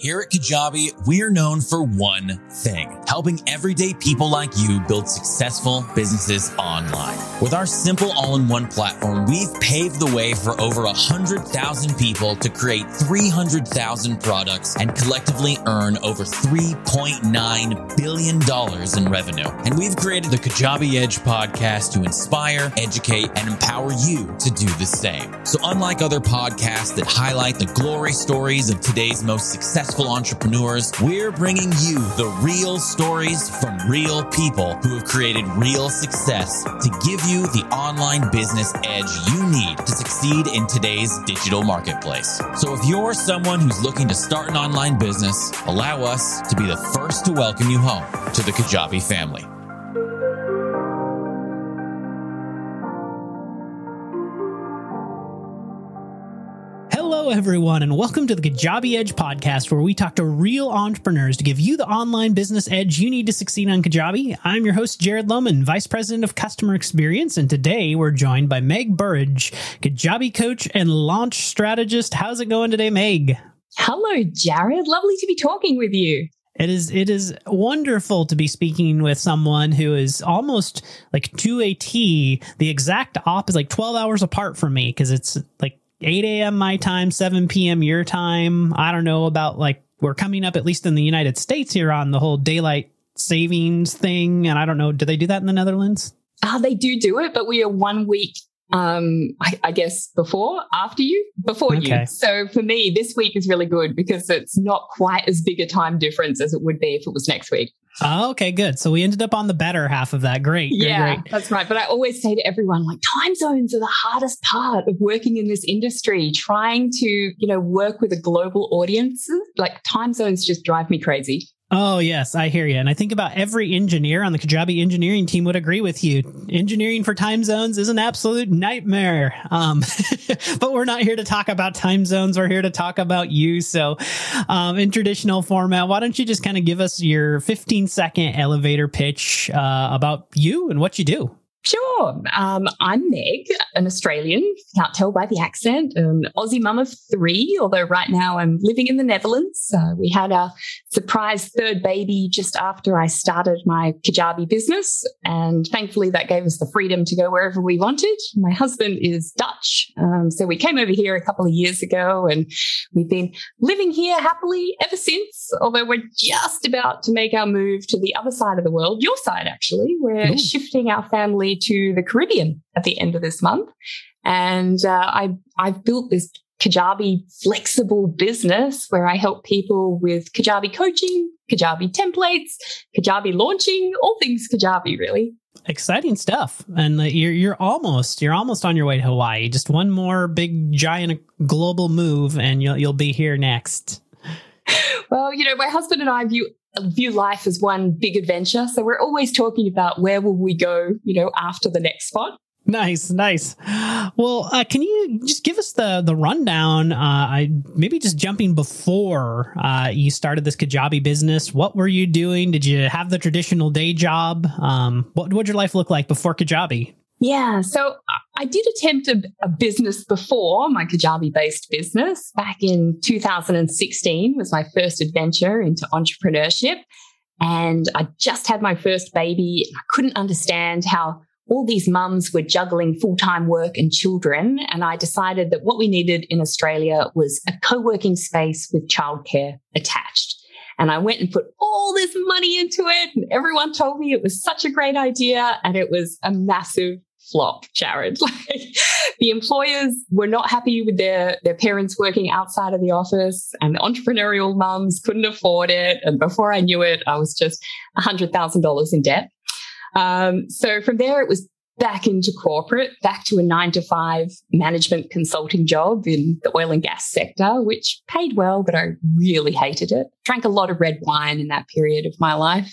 Here at Kajabi, we're known for one thing, helping everyday people like you build successful businesses online. With our simple all-in-one platform, we've paved the way for over 100,000 people to create 300,000 products and collectively earn over $3.9 billion in revenue. And we've created the Kajabi Edge podcast to inspire, educate, and empower you to do the same. So unlike other podcasts that highlight the glory stories of today's most successful successful entrepreneurs, we're bringing you the real stories from real people who have created real success to give you the online business edge you need to succeed in today's digital marketplace. So if you're someone who's looking to start an online business, allow us to be the first to welcome you home to the Kajabi family. Everyone, and welcome to the Kajabi Edge podcast, where we talk to real entrepreneurs to give you the online business edge you need to succeed on Kajabi. I'm your host, Jared Lohman, Vice President of Customer Experience, and today we're joined by Meg Burrage, Kajabi coach and launch strategist. How's it going today, Meg? Hello, Jared. Lovely to be talking with you. It is it is wonderful to be speaking with someone who is almost like to a T, the exact opposite, like twelve hours apart from me, because it's like 8 a.m. my time, 7 p.m. your time. I don't know about like we're coming up at least in the United States here on the whole daylight savings thing, and I don't know. Do they do that in the Netherlands? Uh, they do do it, but we are one week um I, I, guess before after you before okay. you so for me this week is really good because it's not quite as big a time difference as it would be if it was next week Oh, okay, good. So we ended up on the better half of that. Great. Yeah, great. that's right. But I always say to everyone, like time zones are the hardest part of working in this industry. Trying to, you know, work with a global audience, like time zones just drive me crazy. Oh, yes, I hear you. And I think about every engineer on the Kajabi engineering team would agree with you. Engineering for time zones is an absolute nightmare. Um, but we're not here to talk about time zones. We're here to talk about you. So, um, in traditional format, why don't you just kind of give us your 15 second elevator pitch uh, about you and what you do? Sure. Um, I'm Meg, an Australian. Can't tell by the accent. An Aussie mum of three, although right now I'm living in the Netherlands. Uh, we had a surprise third baby just after I started my Kajabi business. And thankfully, that gave us the freedom to go wherever we wanted. My husband is Dutch. Um, so we came over here a couple of years ago and we've been living here happily ever since. Although we're just about to make our move to the other side of the world, your side, actually. We're Ooh. shifting our family to the Caribbean at the end of this month. And uh, I, I've built this Kajabi flexible business where I help people with Kajabi coaching, Kajabi templates, Kajabi launching, all things Kajabi, really. Exciting stuff, and uh, you're you're almost you're almost on your way to Hawaii. Just one more big giant global move, and you'll you'll be here next. Well, you know, my husband and I view view life as one big adventure. So we're always talking about where will we go, you know, after the next spot. Nice, nice. Well, uh, can you just give us the the rundown? Uh, I maybe just jumping before uh, you started this Kajabi business. What were you doing? Did you have the traditional day job? Um, what would your life look like before Kajabi? Yeah, so I did attempt a, a business before my Kajabi based business back in 2016 was my first adventure into entrepreneurship. And I just had my first baby. I couldn't understand how all these mums were juggling full time work and children. And I decided that what we needed in Australia was a co working space with childcare attached. And I went and put all this money into it. And everyone told me it was such a great idea. And it was a massive flop, Jared. Like the employers were not happy with their, their parents working outside of the office and the entrepreneurial mums couldn't afford it. And before I knew it, I was just $100,000 in debt. Um, so from there, it was back into corporate, back to a nine to five management consulting job in the oil and gas sector, which paid well, but I really hated it. Drank a lot of red wine in that period of my life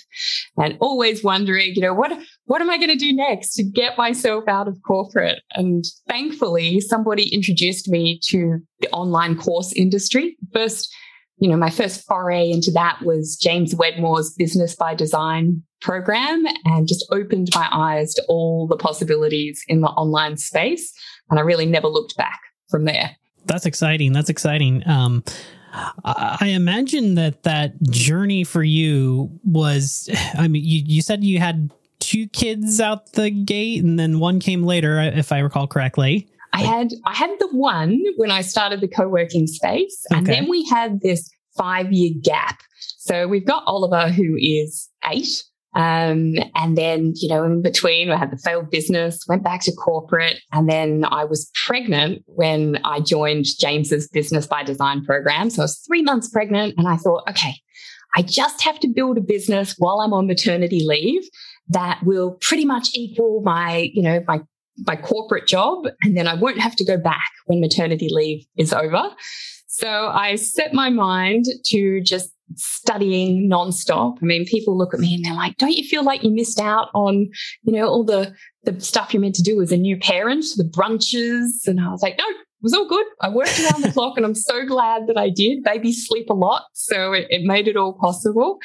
and always wondering, you know, what, what am I going to do next to get myself out of corporate? And thankfully, somebody introduced me to the online course industry. First, you know, my first foray into that was James Wedmore's Business by Design program and just opened my eyes to all the possibilities in the online space. And I really never looked back from there. That's exciting. That's exciting. Um, I imagine that that journey for you was, I mean, you, you said you had two kids out the gate and then one came later, if I recall correctly. I had I had the one when I started the co-working space, okay. and then we had this five year gap. So we've got Oliver who is eight, um, and then, you know, in between, I had the failed business, went back to corporate. And then I was pregnant when I joined James's Business by Design program. So I was three months pregnant. And I thought, okay, I just have to build a business while I'm on maternity leave that will pretty much equal my, you know, my my corporate job and then I won't have to go back when maternity leave is over. So I set my mind to just studying nonstop. I mean, people look at me and they're like, don't you feel like you missed out on, you know, all the, the stuff you're meant to do as a new parent, the brunches? And I was like, no, it was all good. I worked around the clock and I'm so glad that I did. Babies sleep a lot. So it, it made it all possible.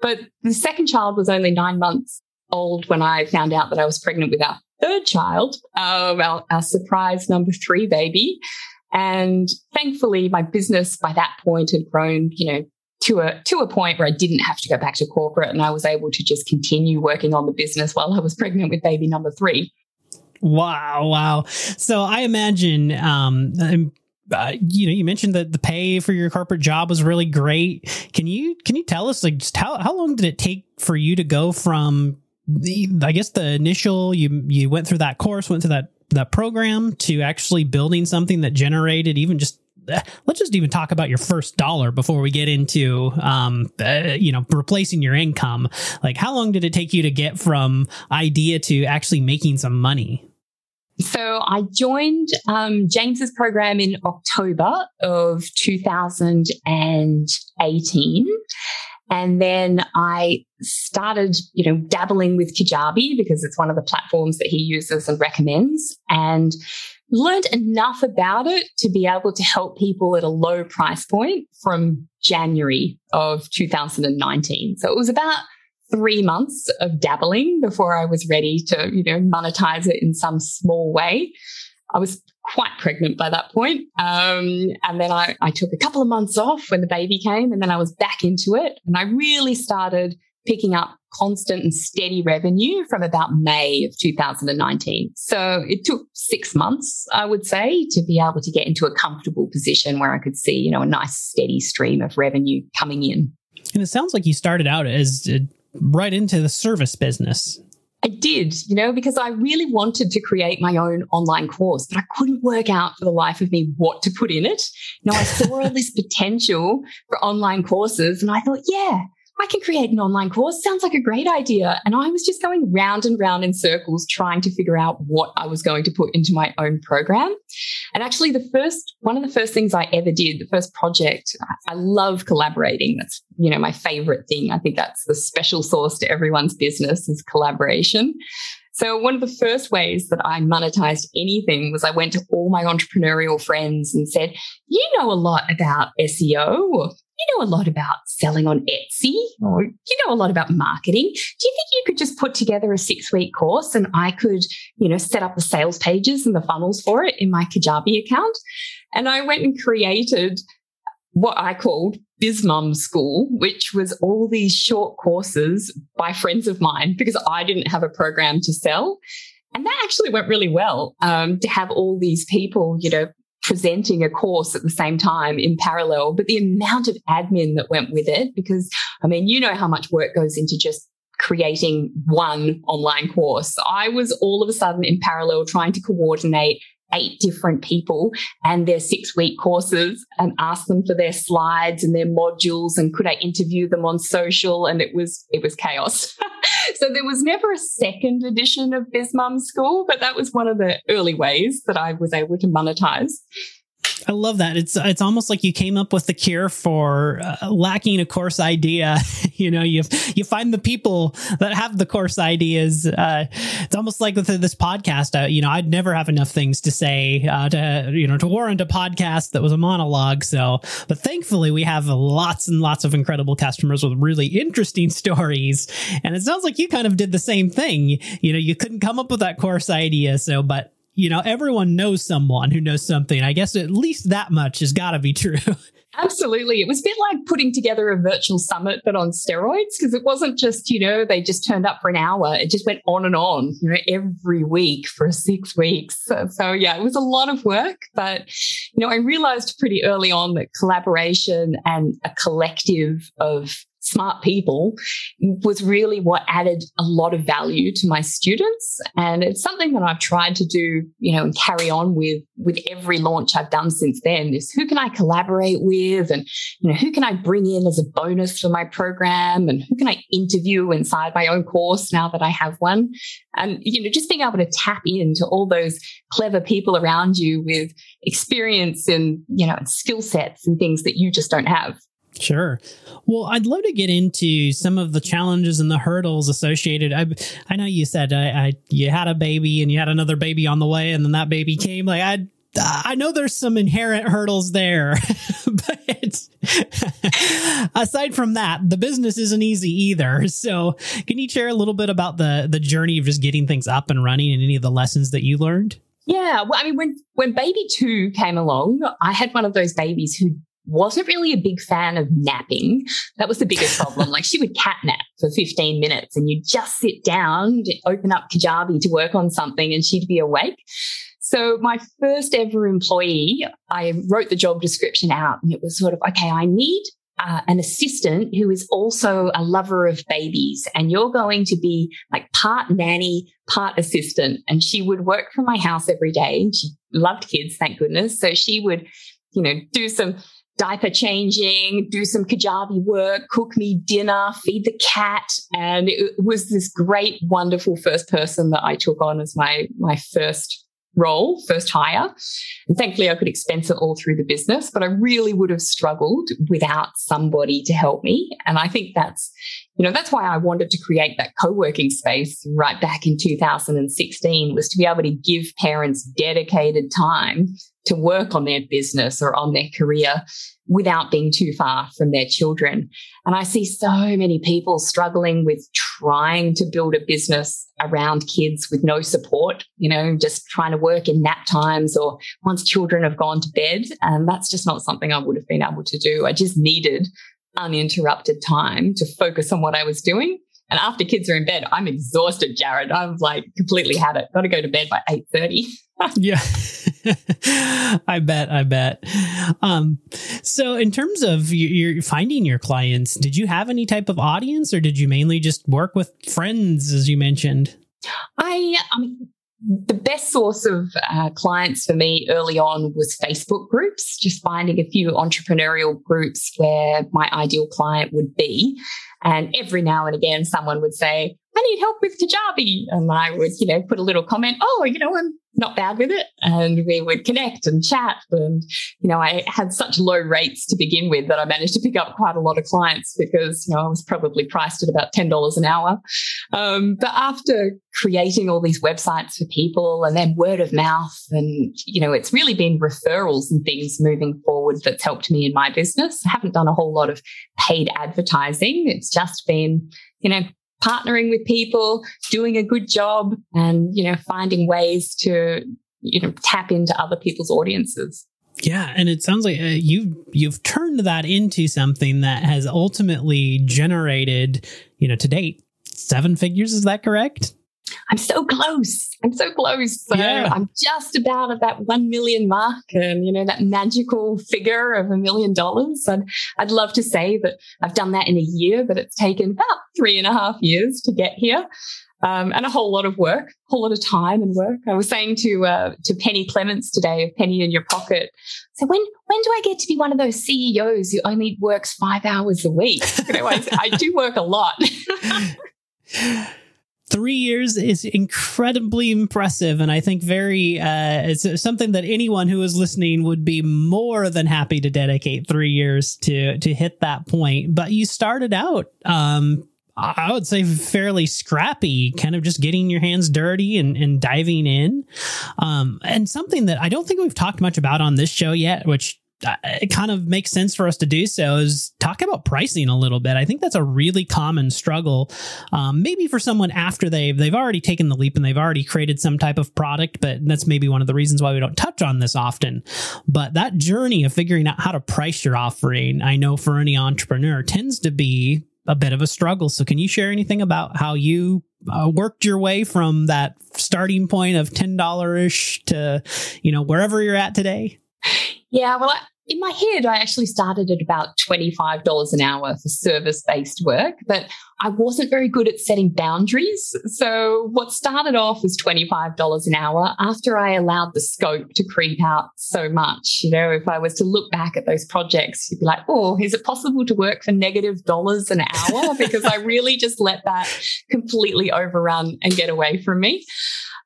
But the second child was only nine months old when I found out that I was pregnant with our third child, um, our, our surprise number three baby. And thankfully, my business by that point had grown, you know, to a to a point where I didn't have to go back to corporate and I was able to just continue working on the business while I was pregnant with baby number three. Wow, wow. So I imagine um, uh, you know, you mentioned that the pay for your corporate job was really great. Can you can you tell us like just how how long did it take for you to go from the I guess the initial you you went through that course, went through that that program to actually building something that generated even just let's just even talk about your first dollar before we get into um, uh, you know replacing your income like how long did it take you to get from idea to actually making some money so I joined um, James's program in October of 2018. And then I started, you know, dabbling with Kajabi because it's one of the platforms that he uses and recommends. And learned enough about it to be able to help people at a low price point from January of 2019. So it was about three months of dabbling before I was ready to, you know, monetize it in some small way. I was quite pregnant by that point. Um, and then I, I took a couple of months off when the baby came, and then I was back into it. And I really started picking up constant and steady revenue from about May of 2019. So it took six months, I would say, to be able to get into a comfortable position where I could see, you know, a nice steady stream of revenue coming in. And it sounds like you started out as uh, right into the service business. I did, you know, because I really wanted to create my own online course, but I couldn't work out for the life of me what to put in it. Know, I saw all this potential for online courses and I thought, yeah, I can create an online course. Sounds like a great idea. And I was just going round and round in circles trying to figure out what I was going to put into my own program. And actually, the first, one of the first things I ever did, the first project, I love collaborating. That's, you know, my favorite thing. I think that's the special sauce to everyone's business is collaboration. So one of the first ways that I monetized anything was I went to all my entrepreneurial friends and said, you know a lot about SEO you know a lot about selling on Etsy or you know a lot about marketing. Do you think you could just put together a six week course and I could, you know, set up the sales pages and the funnels for it in my Kajabi account? And I went and created what I called BizMum School, which was all these short courses by friends of mine because I didn't have a program to sell. And that actually went really well um, to have all these people, you know, presenting a course at the same time in parallel, but the amount of admin that went with it, because I mean, you know how much work goes into just creating one online course. I was all of a sudden in parallel trying to coordinate eight different people and their six week courses and ask them for their slides and their modules and could I interview them on social and it was it was chaos. so there was never a second edition of BizMum School, but that was one of the early ways that I was able to monetize. I love that. It's it's almost like you came up with the cure for uh, lacking a course idea. you know, you you find the people that have the course ideas. Uh, it's almost like with this podcast. Uh, you know, I'd never have enough things to say uh, to you know to warrant a podcast that was a monologue. So, but thankfully, we have lots and lots of incredible customers with really interesting stories. And it sounds like you kind of did the same thing. You know, you couldn't come up with that course idea. So, but you know, everyone knows someone who knows something. I guess at least that much has got to be true. Absolutely. It was a bit like putting together a virtual summit, but on steroids, because it wasn't just, you know, they just turned up for an hour. It just went on and on, you know, every week for six weeks. So, so yeah, it was a lot of work. But, you know, I realized pretty early on that collaboration and a collective of smart people was really what added a lot of value to my students. And it's something that I've tried to do, you know, and carry on with, with every launch I've done since then is who can I collaborate with and, you know, who can I bring in as a bonus for my program and who can I interview inside my own course now that I have one? And, you know, just being able to tap into all those clever people around you with experience and, you know, skill sets and things that you just don't have. Sure. Well, I'd love to get into some of the challenges and the hurdles associated. I, I know you said I, I, you had a baby and you had another baby on the way, and then that baby came. Like I, I know there's some inherent hurdles there, but aside from that, the business isn't easy either. So, can you share a little bit about the the journey of just getting things up and running and any of the lessons that you learned? Yeah, well, I mean, when when baby two came along, I had one of those babies who wasn't really a big fan of napping. That was the biggest problem. like she would cat nap for 15 minutes and you'd just sit down, open up Kajabi to work on something and she'd be awake. So my first ever employee, I wrote the job description out and it was sort of, okay, I need uh, an assistant who is also a lover of babies and you're going to be like part nanny, part assistant. And she would work from my house every day and she loved kids, thank goodness. So she would, you know, do some diaper changing, do some Kajabi work, cook me dinner, feed the cat. And it was this great, wonderful first person that I took on as my, my first role, first hire. And thankfully I could expense it all through the business, but I really would have struggled without somebody to help me. And I think that's, you know, that's why I wanted to create that co-working space right back in 2016 was to be able to give parents dedicated time to work on their business or on their career without being too far from their children. And I see so many people struggling with trying to build a business around kids with no support, you know, just trying to work in nap times or once children have gone to bed. And that's just not something I would have been able to do. I just needed uninterrupted time to focus on what I was doing. And after kids are in bed, I'm exhausted, Jared. I'm like completely had it. Got to go to bed by 8:30. yeah. I bet, I bet. Um, so in terms of your finding your clients, did you have any type of audience or did you mainly just work with friends as you mentioned? I, I mean, the best source of uh, clients for me early on was Facebook groups, just finding a few entrepreneurial groups where my ideal client would be. And every now and again, someone would say, I need help with Kajabi. And I would, you know, put a little comment, oh, you know, I'm not bad with it. And we would connect and chat. And, you know, I had such low rates to begin with that I managed to pick up quite a lot of clients because, you know, I was probably priced at about $10 an hour. Um, but after creating all these websites for people and then word of mouth, and, you know, it's really been referrals and things moving forward that's helped me in my business. I haven't done a whole lot of paid advertising. It's just been, you know, partnering with people, doing a good job, and you know, finding ways to you know tap into other people's audiences. Yeah, and it sounds like uh, you you've turned that into something that has ultimately generated, you know, to date seven figures. Is that correct? I'm so close. I'm so close. So yeah. I'm just about at that 1 million mark and, you know, that magical figure of a million dollars. I'd, I'd love to say that I've done that in a year, but it's taken about three and a half years to get here. Um, and a whole lot of work, a whole lot of time and work. I was saying to uh, to Penny Clements today, of Penny in your pocket. So when when do I get to be one of those CEOs who only works five hours a week? You know, I, I do work a lot. three years is incredibly impressive and i think very uh, it's something that anyone who is listening would be more than happy to dedicate three years to to hit that point but you started out um I would say fairly scrappy, kind of just getting your hands dirty and, and diving in. Um, and something that I don't think we've talked much about on this show yet, which it kind of makes sense for us to do so is talk about pricing a little bit. I think that's a really common struggle, um, maybe for someone after they've they've already taken the leap and they've already created some type of product. But that's maybe one of the reasons why we don't touch on this often. But that journey of figuring out how to price your offering, I know for any entrepreneur tends to be a bit of a struggle. So, can you share anything about how you uh, worked your way from that starting point of ten dollars ish to, you know, wherever you're at today? Yeah, well, in my head, I actually started at about $25 an hour for service based work, but I wasn't very good at setting boundaries. So, what started off as $25 an hour after I allowed the scope to creep out so much. You know, if I was to look back at those projects, you'd be like, oh, is it possible to work for negative dollars an hour? Because I really just let that completely overrun and get away from me.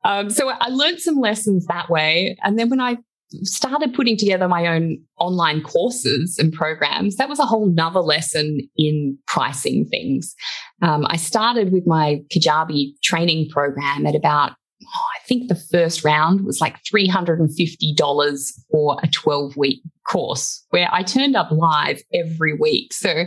Um, so I learned some lessons that way. And then when I started putting together my own online courses and programs, that was a whole nother lesson in pricing things. Um, I started with my Kajabi training program at about, oh, I think the first round was like $350 for a 12 week course where I turned up live every week. So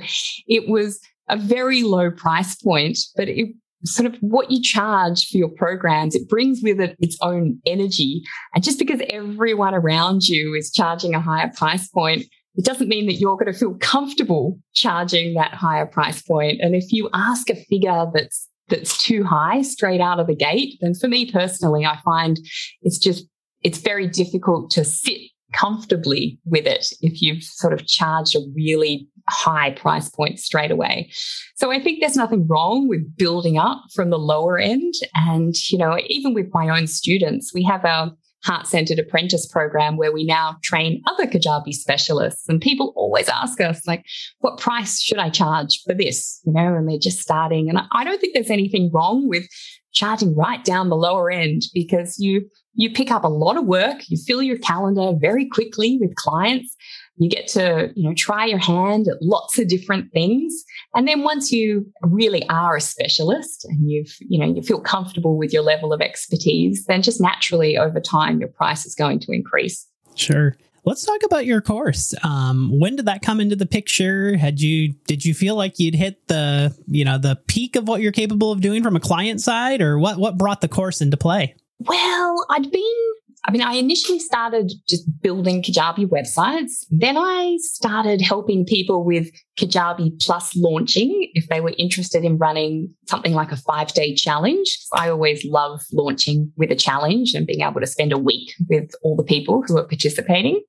it was a very low price point, but it sort of what you charge for your programs, it brings with it its own energy. And just because everyone around you is charging a higher price point, it doesn't mean that you're going to feel comfortable charging that higher price point. And if you ask a figure that's that's too high straight out of the gate, then for me personally, I find it's just it's very difficult to sit comfortably with it if you've sort of charged a really high price point straight away. So I think there's nothing wrong with building up from the lower end. And, you know, even with my own students, we have our heart centered apprentice program where we now train other Kajabi specialists. And people always ask us, like, what price should I charge for this? You know, and they're just starting. And I don't think there's anything wrong with charging right down the lower end because you you pick up a lot of work you fill your calendar very quickly with clients you get to, you know, try your hand at lots of different things. And then once you really are a specialist and you've, you know, you feel comfortable with your level of expertise, then just naturally over time, your price is going to increase. Sure. Let's talk about your course. Um, when did that come into the picture? Had you did you feel like you'd hit the you know the peak of what you're capable of doing from a client side, or what what brought the course into play? Well, I'd been I mean, I initially started just building Kajabi websites. Then I started helping people with Kajabi Plus launching if they were interested in running something like a five day challenge. I always love launching with a challenge and being able to spend a week with all the people who are participating.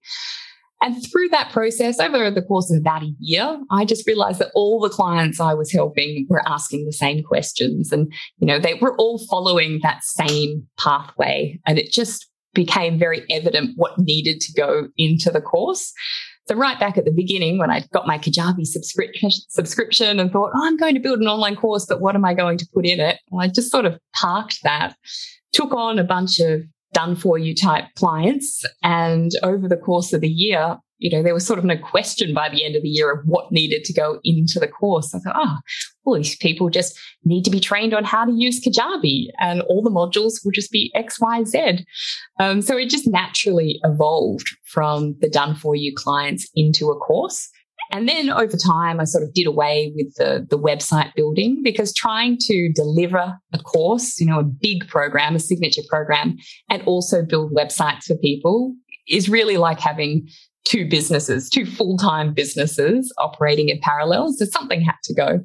And through that process, over the course of about a year, I just realized that all the clients I was helping were asking the same questions. And, you know, they were all following that same pathway. And it just became very evident what needed to go into the course. So right back at the beginning, when I got my Kajabi subscription, subscription and thought, oh, I'm going to build an online course, but what am I going to put in it? Well, I just sort of parked that, took on a bunch of done for you type clients. And over the course of the year, you know, there was sort of no question by the end of the year of what needed to go into the course. I thought, oh, all these people just need to be trained on how to use Kajabi and all the modules will just be X, Y, Z. Um, so it just naturally evolved from the done for you clients into a course. And then over time, I sort of did away with the, the website building because trying to deliver a course, you know, a big program, a signature program, and also build websites for people is really like having two businesses, two full time businesses operating in parallel. So something had to go.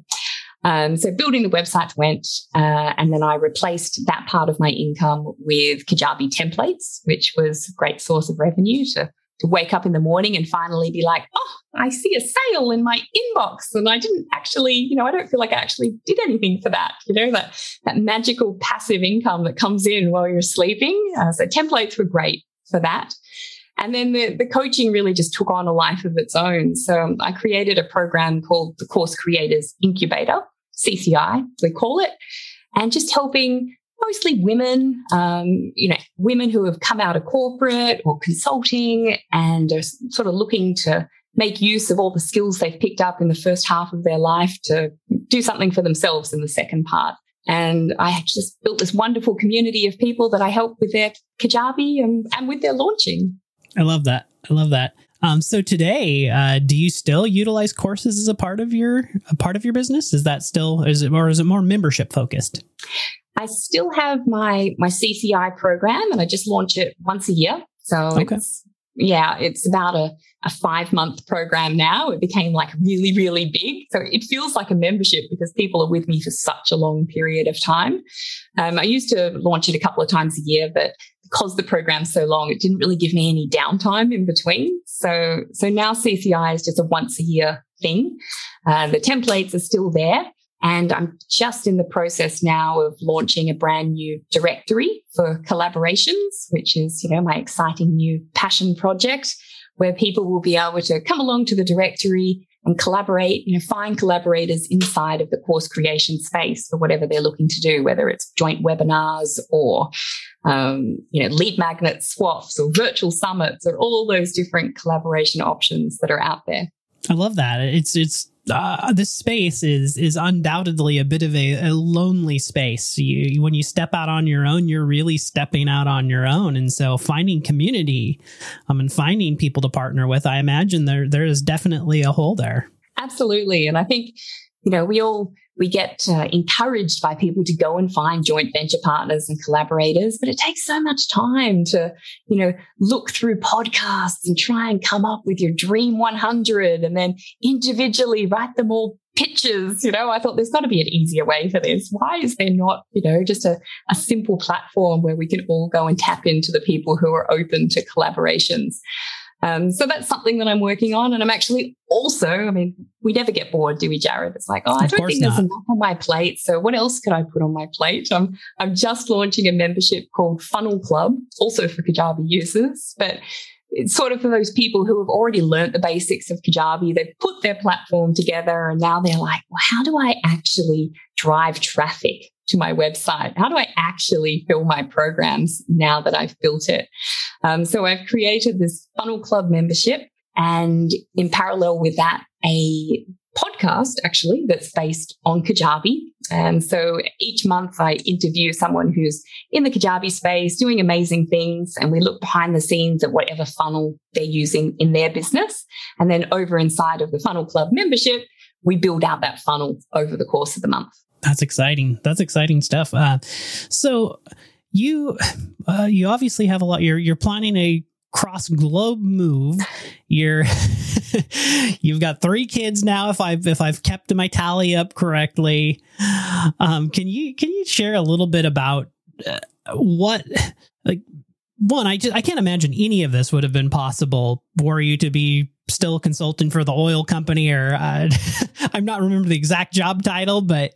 Um, so building the website went, uh, and then I replaced that part of my income with Kajabi templates, which was a great source of revenue to, to wake up in the morning and finally be like, oh, I see a sale in my inbox. And I didn't actually, you know, I don't feel like I actually did anything for that. You know, that, that magical passive income that comes in while you're sleeping. Uh, so templates were great for that. And then the, the coaching really just took on a life of its own. So I created a program called the Course Creators Incubator, CCI, we call it, and just helping mostly women, um, you know, women who have come out of corporate or consulting and are sort of looking to make use of all the skills they've picked up in the first half of their life to do something for themselves in the second part. And I just built this wonderful community of people that I help with their Kajabi and, and with their launching. I love that. I love that. Um, so today, uh, do you still utilize courses as a part of your a part of your business? Is that still is it or is it more membership focused? I still have my my CCI program, and I just launch it once a year. So okay. it's yeah, it's about a, a five month program now. It became like really, really big. So it feels like a membership because people are with me for such a long period of time. Um, I used to launch it a couple of times a year, but because the program's so long, it didn't really give me any downtime in between. So, so now CCI is just a once a year thing. Uh, the templates are still there. And I'm just in the process now of launching a brand new directory for collaborations, which is, you know, my exciting new passion project where people will be able to come along to the directory and collaborate, you know, find collaborators inside of the course creation space for whatever they're looking to do, whether it's joint webinars or, um, you know, lead magnet swaps or virtual summits or all those different collaboration options that are out there. I love that. It's, it's, uh, this space is is undoubtedly a bit of a, a lonely space. You, when you step out on your own, you're really stepping out on your own, and so finding community, um, and finding people to partner with, I imagine there there is definitely a hole there. Absolutely, and I think you know we all we get uh, encouraged by people to go and find joint venture partners and collaborators, but it takes so much time to, you know, look through podcasts and try and come up with your dream 100 and then individually write them all pitches. You know, I thought there's got to be an easier way for this. Why is there not, you know, just a, a simple platform where we can all go and tap into the people who are open to collaborations? Um, so that's something that I'm working on. And I'm actually also, I mean, we never get bored, do we, Jared? It's like, oh, I don't think not. there's enough on my plate. So what else could I put on my plate? I'm, I'm just launching a membership called Funnel Club, also for Kajabi users, but it's sort of for those people who have already learnt the basics of Kajabi. They've put their platform together and now they're like, well, how do I actually drive traffic to my website? How do I actually fill my programs now that I've built it? Um, so I've created this funnel club membership and in parallel with that, a podcast actually that's based on Kajabi. And so each month I interview someone who's in the Kajabi space doing amazing things and we look behind the scenes at whatever funnel they're using in their business. And then over inside of the funnel club membership, we build out that funnel over the course of the month. That's exciting. That's exciting stuff. Uh, so you uh, you obviously have a lot. You're you're planning a cross globe move. You're you've got three kids now. If I've if I've kept my tally up correctly, um, can you can you share a little bit about uh, what like one? I just I can't imagine any of this would have been possible were you to be still a consultant for the oil company or uh, I'm not remember the exact job title, but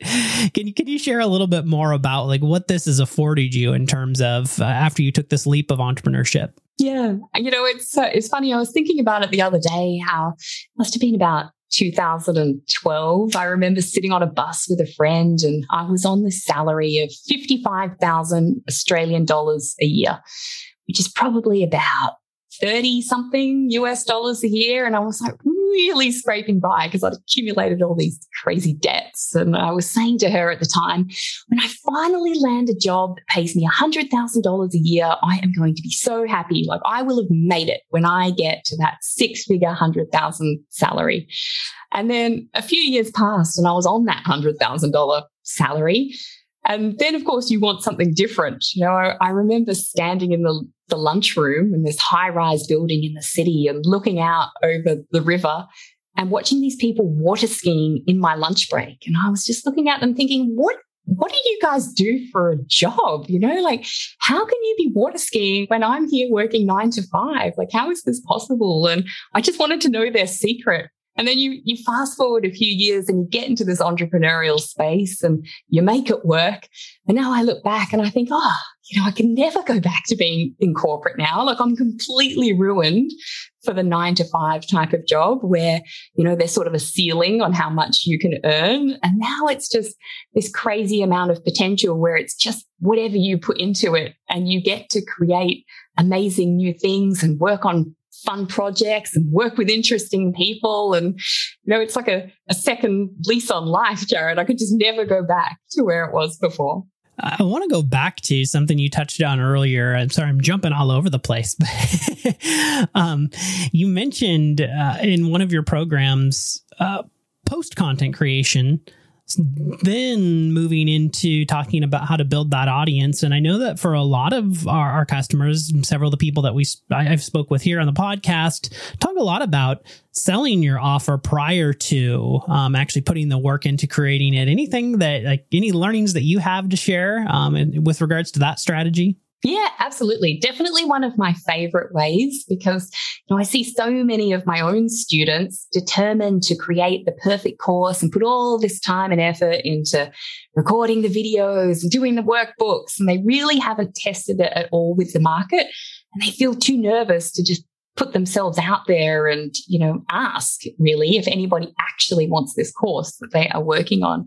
can you, can you share a little bit more about like what this has afforded you in terms of uh, after you took this leap of entrepreneurship? Yeah, you know, it's uh, it's funny. I was thinking about it the other day. How must have been about 2012. I remember sitting on a bus with a friend, and I was on the salary of 55,000 Australian dollars a year, which is probably about 30 something US dollars a year. And I was like really scraping by because I'd accumulated all these crazy debts. And I was saying to her at the time, when I finally land a job that pays me $100,000 a year, I am going to be so happy. Like I will have made it when I get to that six figure 100,000 salary. And then a few years passed and I was on that $100,000 salary. And then, of course, you want something different. You know, I, I remember standing in the, the lunchroom in this high rise building in the city and looking out over the river and watching these people water skiing in my lunch break. And I was just looking at them thinking, what what do you guys do for a job? You know, like how can you be water skiing when I'm here working nine to five? Like, how is this possible? And I just wanted to know their secret. And then you, you fast forward a few years and you get into this entrepreneurial space and you make it work. And now I look back and I think, oh, you know, I can never go back to being in corporate now. Like I'm completely ruined for the nine to five type of job where, you know, there's sort of a ceiling on how much you can earn. And now it's just this crazy amount of potential where it's just whatever you put into it and you get to create amazing new things and work on fun projects and work with interesting people. And, you know, it's like a, a second lease on life, Jared. I could just never go back to where it was before. I want to go back to something you touched on earlier. I'm sorry, I'm jumping all over the place. um, you mentioned uh, in one of your programs uh, post content creation then moving into talking about how to build that audience. And i know that for a lot of our, our customers several of the people that we i've spoke with here on the podcast talk a lot about selling your offer prior to um, actually putting the work into creating it. Anything that like any learnings that you have to share um, with regards to that strategy yeah, absolutely. Definitely one of my favorite ways because you know, I see so many of my own students determined to create the perfect course and put all this time and effort into recording the videos and doing the workbooks. And they really haven't tested it at all with the market. And they feel too nervous to just put themselves out there and, you know, ask really if anybody actually wants this course that they are working on.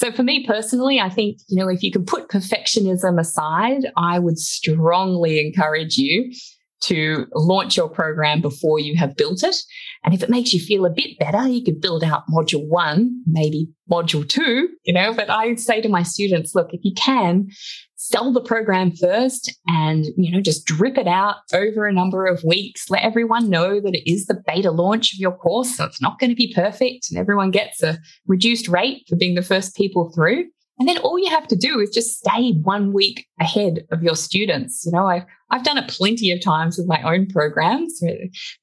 So for me personally, I think, you know, if you can put perfectionism aside, I would strongly encourage you to launch your program before you have built it. And if it makes you feel a bit better, you could build out module one, maybe module two, you know, but I say to my students, look, if you can, sell the program first and, you know, just drip it out over a number of weeks. Let everyone know that it is the beta launch of your course. So it's not going to be perfect and everyone gets a reduced rate for being the first people through. And then all you have to do is just stay one week ahead of your students. You know, I've, I've done it plenty of times with my own programs.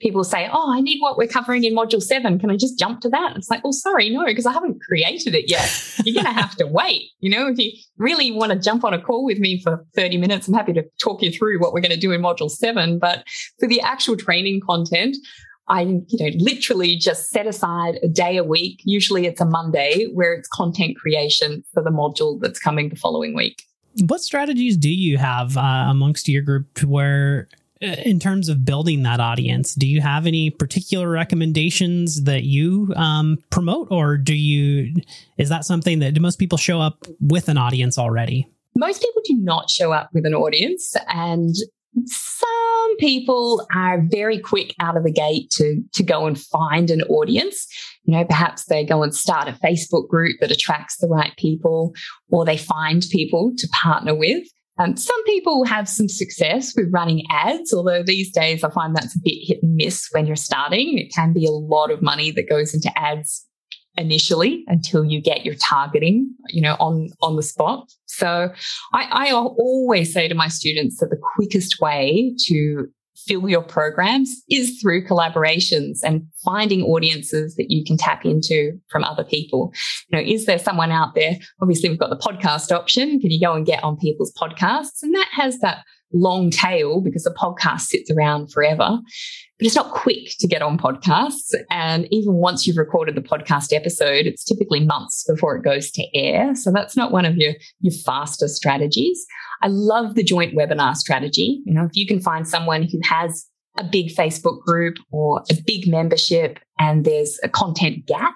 People say, Oh, I need what we're covering in module seven. Can I just jump to that? It's like, well, sorry, no, because I haven't created it yet. You're going to have to wait. You know, if you really want to jump on a call with me for 30 minutes, I'm happy to talk you through what we're going to do in module seven. But for the actual training content, I, you know, literally just set aside a day a week. Usually it's a Monday where it's content creation for the module that's coming the following week. What strategies do you have uh, amongst your group where uh, in terms of building that audience do you have any particular recommendations that you um, promote or do you is that something that do most people show up with an audience already most people do not show up with an audience and some people are very quick out of the gate to, to go and find an audience. You know, perhaps they go and start a Facebook group that attracts the right people, or they find people to partner with. Um, some people have some success with running ads, although these days I find that's a bit hit and miss when you're starting. It can be a lot of money that goes into ads initially until you get your targeting, you know, on, on the spot. So I, I always say to my students that the quickest way to fill your programs is through collaborations and finding audiences that you can tap into from other people. You know, is there someone out there? Obviously, we've got the podcast option. Can you go and get on people's podcasts? And that has that long tail because the podcast sits around forever but it's not quick to get on podcasts. And even once you've recorded the podcast episode, it's typically months before it goes to air. So that's not one of your, your faster strategies. I love the joint webinar strategy. You know, if you can find someone who has a big Facebook group or a big membership and there's a content gap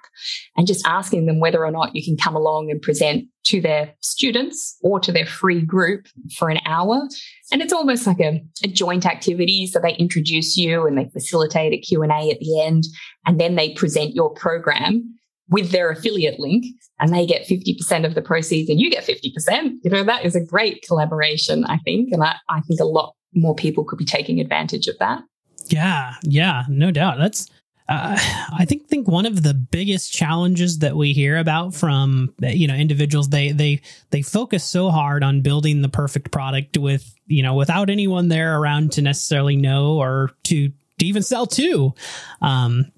and just asking them whether or not you can come along and present to their students or to their free group for an hour. And it's almost like a, a joint activity. So they introduce you and they facilitate a Q&A at the end and then they present your program with their affiliate link and they get 50% of the proceeds and you get 50%. You know, that is a great collaboration, I think. And I, I think a lot more people could be taking advantage of that. Yeah, yeah, no doubt. That's uh, I think think one of the biggest challenges that we hear about from you know individuals they they they focus so hard on building the perfect product with you know without anyone there around to necessarily know or to, to even sell to. Um,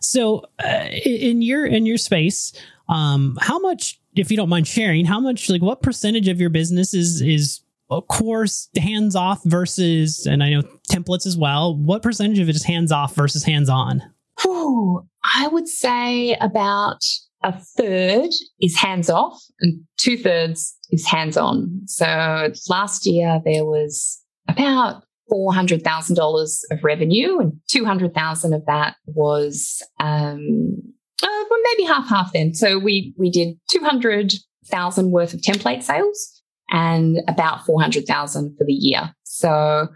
so uh, in your in your space, um, how much, if you don't mind sharing, how much like what percentage of your business is is course hands off versus and i know templates as well. What percentage of it is hands off versus hands on? I would say about a third is hands off and two thirds is hands on. So last year there was about $400,000 of revenue and 200,000 of that was um, uh, maybe half half then. So we we did 200,000 worth of template sales and about 400,000 for the year. So,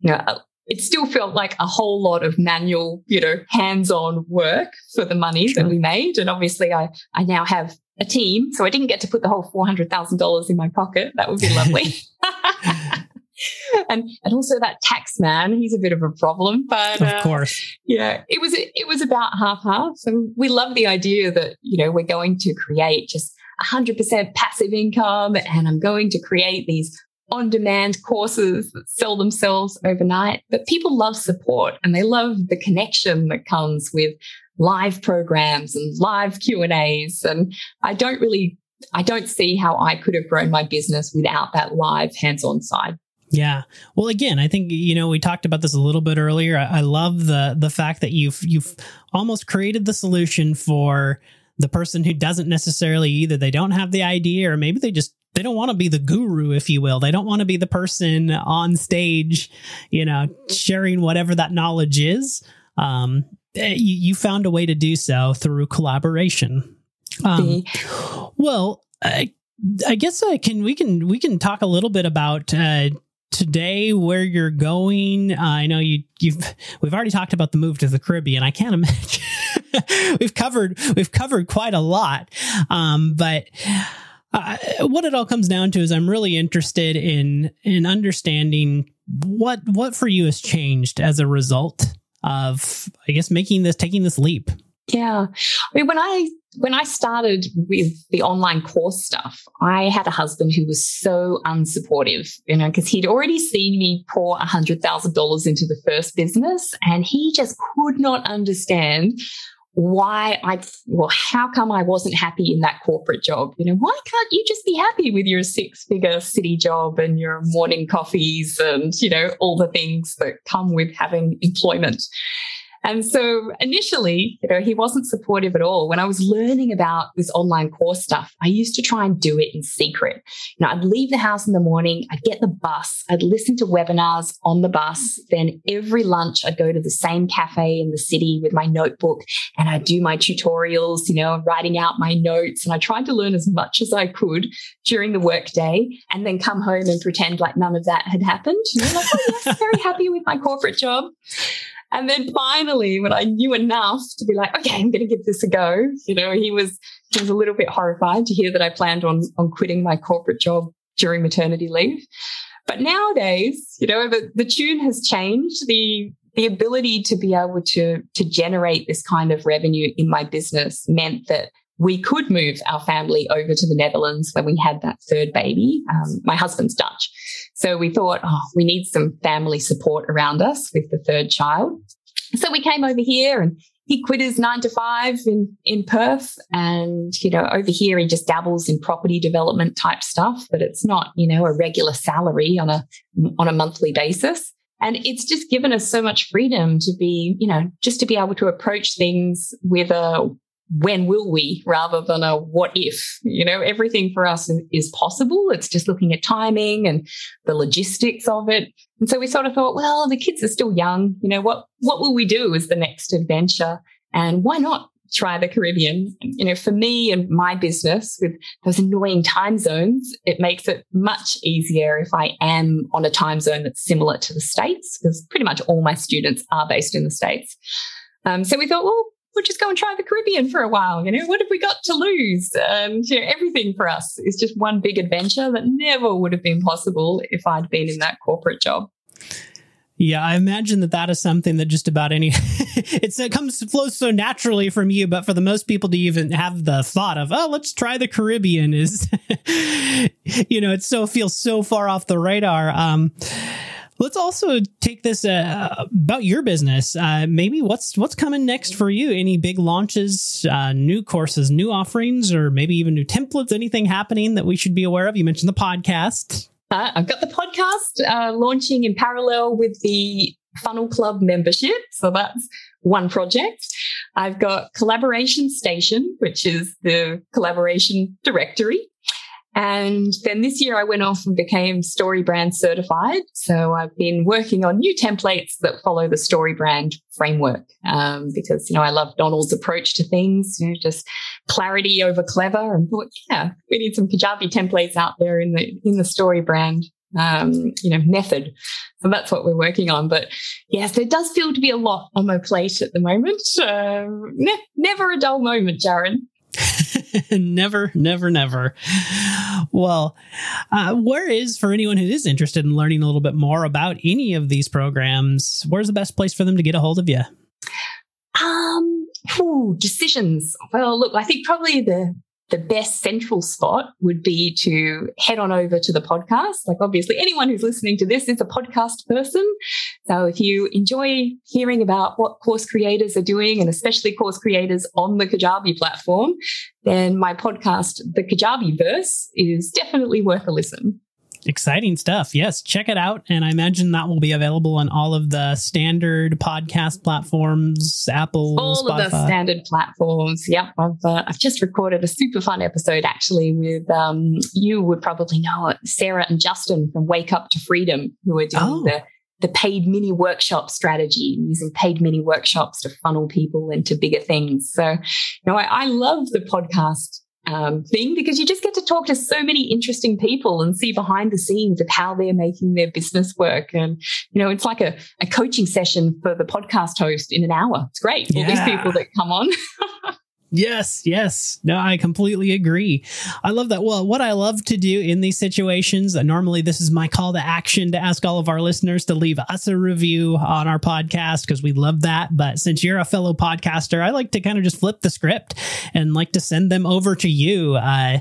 you know, it still felt like a whole lot of manual, you know, hands-on work for the money that we made. And obviously I, I now have a team. So I didn't get to put the whole $400,000 in my pocket. That would be lovely. and and also that tax man, he's a bit of a problem. But of uh, course, yeah, it was it was about half half. So we love the idea that you know we're going to create just 100% passive income, and I'm going to create these on demand courses that sell themselves overnight. But people love support and they love the connection that comes with live programs and live Q and I don't really, I don't see how I could have grown my business without that live hands on side. Yeah. Well, again, I think you know we talked about this a little bit earlier. I, I, love the the fact that you've you've almost created the solution for the person who doesn't necessarily either they don't have the idea or maybe they just they don't want to be the guru, if you will. They don't want to be the person on stage, you know, sharing whatever that knowledge is. Um, eh, you, you found a way to do so through collaboration. Um, well, I, I guess I can we can we can talk a little bit about uh, today where you're going. Uh, I know you you've we've already talked about the move to the Caribbean. I can't imagine we've covered we've covered quite a lot, um, but. Uh, what it all comes down to is I'm really interested in in understanding what what for you has changed as a result of I guess making this taking this leap. Yeah. I mean, when I when I started with the online course stuff, I had a husband who was so unsupportive, you know, because he'd already seen me pour $100,000 into the first business and he just could not understand why I, well, how come I wasn't happy in that corporate job? You know, why can't you just be happy with your six figure city job and your morning coffees and, you know, all the things that come with having employment? And so initially, you know, he wasn't supportive at all. When I was learning about this online course stuff, I used to try and do it in secret. You know, I'd leave the house in the morning, I'd get the bus, I'd listen to webinars on the bus. Then every lunch, I'd go to the same cafe in the city with my notebook and I'd do my tutorials, you know, writing out my notes. And I tried to learn as much as I could during the workday and then come home and pretend like none of that had happened. You know, like, oh, yes, very happy with my corporate job. And then finally, when I knew enough to be like, okay, I'm going to give this a go, you know, he was, he was a little bit horrified to hear that I planned on, on quitting my corporate job during maternity leave. But nowadays, you know, the, the tune has changed. The, the ability to be able to, to generate this kind of revenue in my business meant that we could move our family over to the Netherlands when we had that third baby. Um, my husband's Dutch. So we thought, oh, we need some family support around us with the third child. So we came over here and he quit his nine to five in, in Perth. And, you know, over here he just dabbles in property development type stuff, but it's not, you know, a regular salary on a, on a monthly basis. And it's just given us so much freedom to be, you know, just to be able to approach things with a when will we rather than a what if you know? Everything for us is possible. It's just looking at timing and the logistics of it. And so we sort of thought well the kids are still young. You know what what will we do as the next adventure? And why not try the caribbean? You know for me and my business with those annoying time zones it makes it much easier if i am on a time zone that's similar to the states because pretty much all my students are based in the states. Um, so we thought well we'll just go and try the Caribbean for a while. You know, what have we got to lose? And you know, everything for us is just one big adventure that never would have been possible if I'd been in that corporate job. Yeah, I imagine that that is something that just about any it's, it comes flows so naturally from you, but for the most people to even have the thought of oh let's try the Caribbean is you know it so feels so far off the radar. Um, Let's also take this uh, about your business. Uh, maybe what's what's coming next for you? Any big launches, uh, new courses, new offerings, or maybe even new templates? Anything happening that we should be aware of? You mentioned the podcast. Uh, I've got the podcast uh, launching in parallel with the Funnel Club membership, so that's one project. I've got Collaboration Station, which is the collaboration directory. And then this year I went off and became StoryBrand certified. So I've been working on new templates that follow the StoryBrand framework um, because, you know, I love Donald's approach to things, you know, just clarity over clever and thought, yeah, we need some Kajabi templates out there in the, in the StoryBrand um, you know, method. So that's what we're working on. But yes, there does feel to be a lot on my plate at the moment. Uh, ne- never a dull moment, Jared. never, never, never. Well, uh, where is for anyone who is interested in learning a little bit more about any of these programs? Where's the best place for them to get a hold of you? Um, ooh, decisions. Well, look, I think probably the the best central spot would be to head on over to the podcast. Like, obviously, anyone who's listening to this is a podcast person. So, if you enjoy hearing about what course creators are doing, and especially course creators on the Kajabi platform, then my podcast, The Kajabi Verse, is definitely worth a listen. Exciting stuff. Yes, check it out. And I imagine that will be available on all of the standard podcast platforms, Apple, all Spotify. of the standard platforms. Yep. I've, uh, I've just recorded a super fun episode actually with, um, you would probably know it, Sarah and Justin from Wake Up to Freedom, who are doing oh. the the paid mini workshop strategy, using paid mini workshops to funnel people into bigger things. So, you know, I, I love the podcast um, thing because you just get to talk to so many interesting people and see behind the scenes of how they're making their business work. And, you know, it's like a, a coaching session for the podcast host in an hour. It's great. All these people that come on. Yes, yes. No, I completely agree. I love that. Well, what I love to do in these situations, uh, normally this is my call to action to ask all of our listeners to leave us a review on our podcast because we love that. But since you're a fellow podcaster, I like to kind of just flip the script and like to send them over to you. Uh,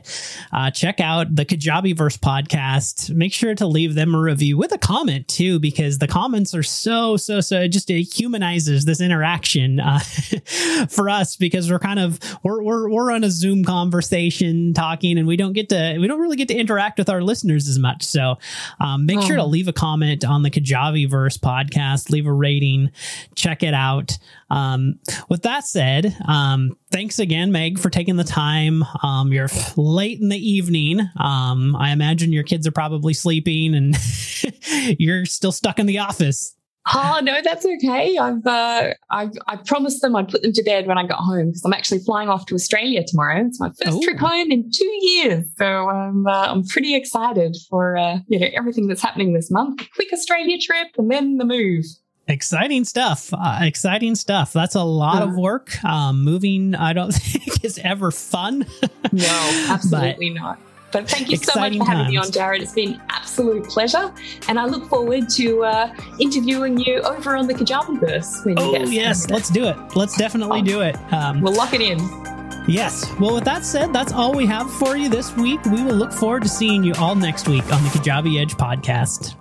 uh, check out the Kajabiverse podcast. Make sure to leave them a review with a comment too, because the comments are so, so, so it just it humanizes this interaction uh, for us because we're kind of we're we're we're on a Zoom conversation talking, and we don't get to we don't really get to interact with our listeners as much. So um, make oh. sure to oh. leave a comment on the Kajabi Verse podcast, leave a rating, check it out. Um, with that said, um, thanks again, Meg, for taking the time. Um, you're late in the evening. Um, I imagine your kids are probably sleeping and you're still stuck in the office. Oh no, that's okay. I've uh, I've I promised them I'd put them to bed when I got home because I'm actually flying off to Australia tomorrow. It's my first Ooh. trip home in two years, so um, uh, I'm pretty excited for uh, you know everything that's happening this month. Quick Australia trip and then the move. Exciting stuff. Uh, exciting stuff. That's a lot of work. Um, moving, I don't think is ever fun. no, absolutely not. But thank you so much for having times. me on, Jared. It's been absolute pleasure. And I look forward to uh, interviewing you over on the Kajabiverse. When oh, yes. Let's do it. Let's definitely oh, do it. Um, we'll lock it in. Yes. Well, with that said, that's all we have for you this week. We will look forward to seeing you all next week on the Kajabi Edge podcast.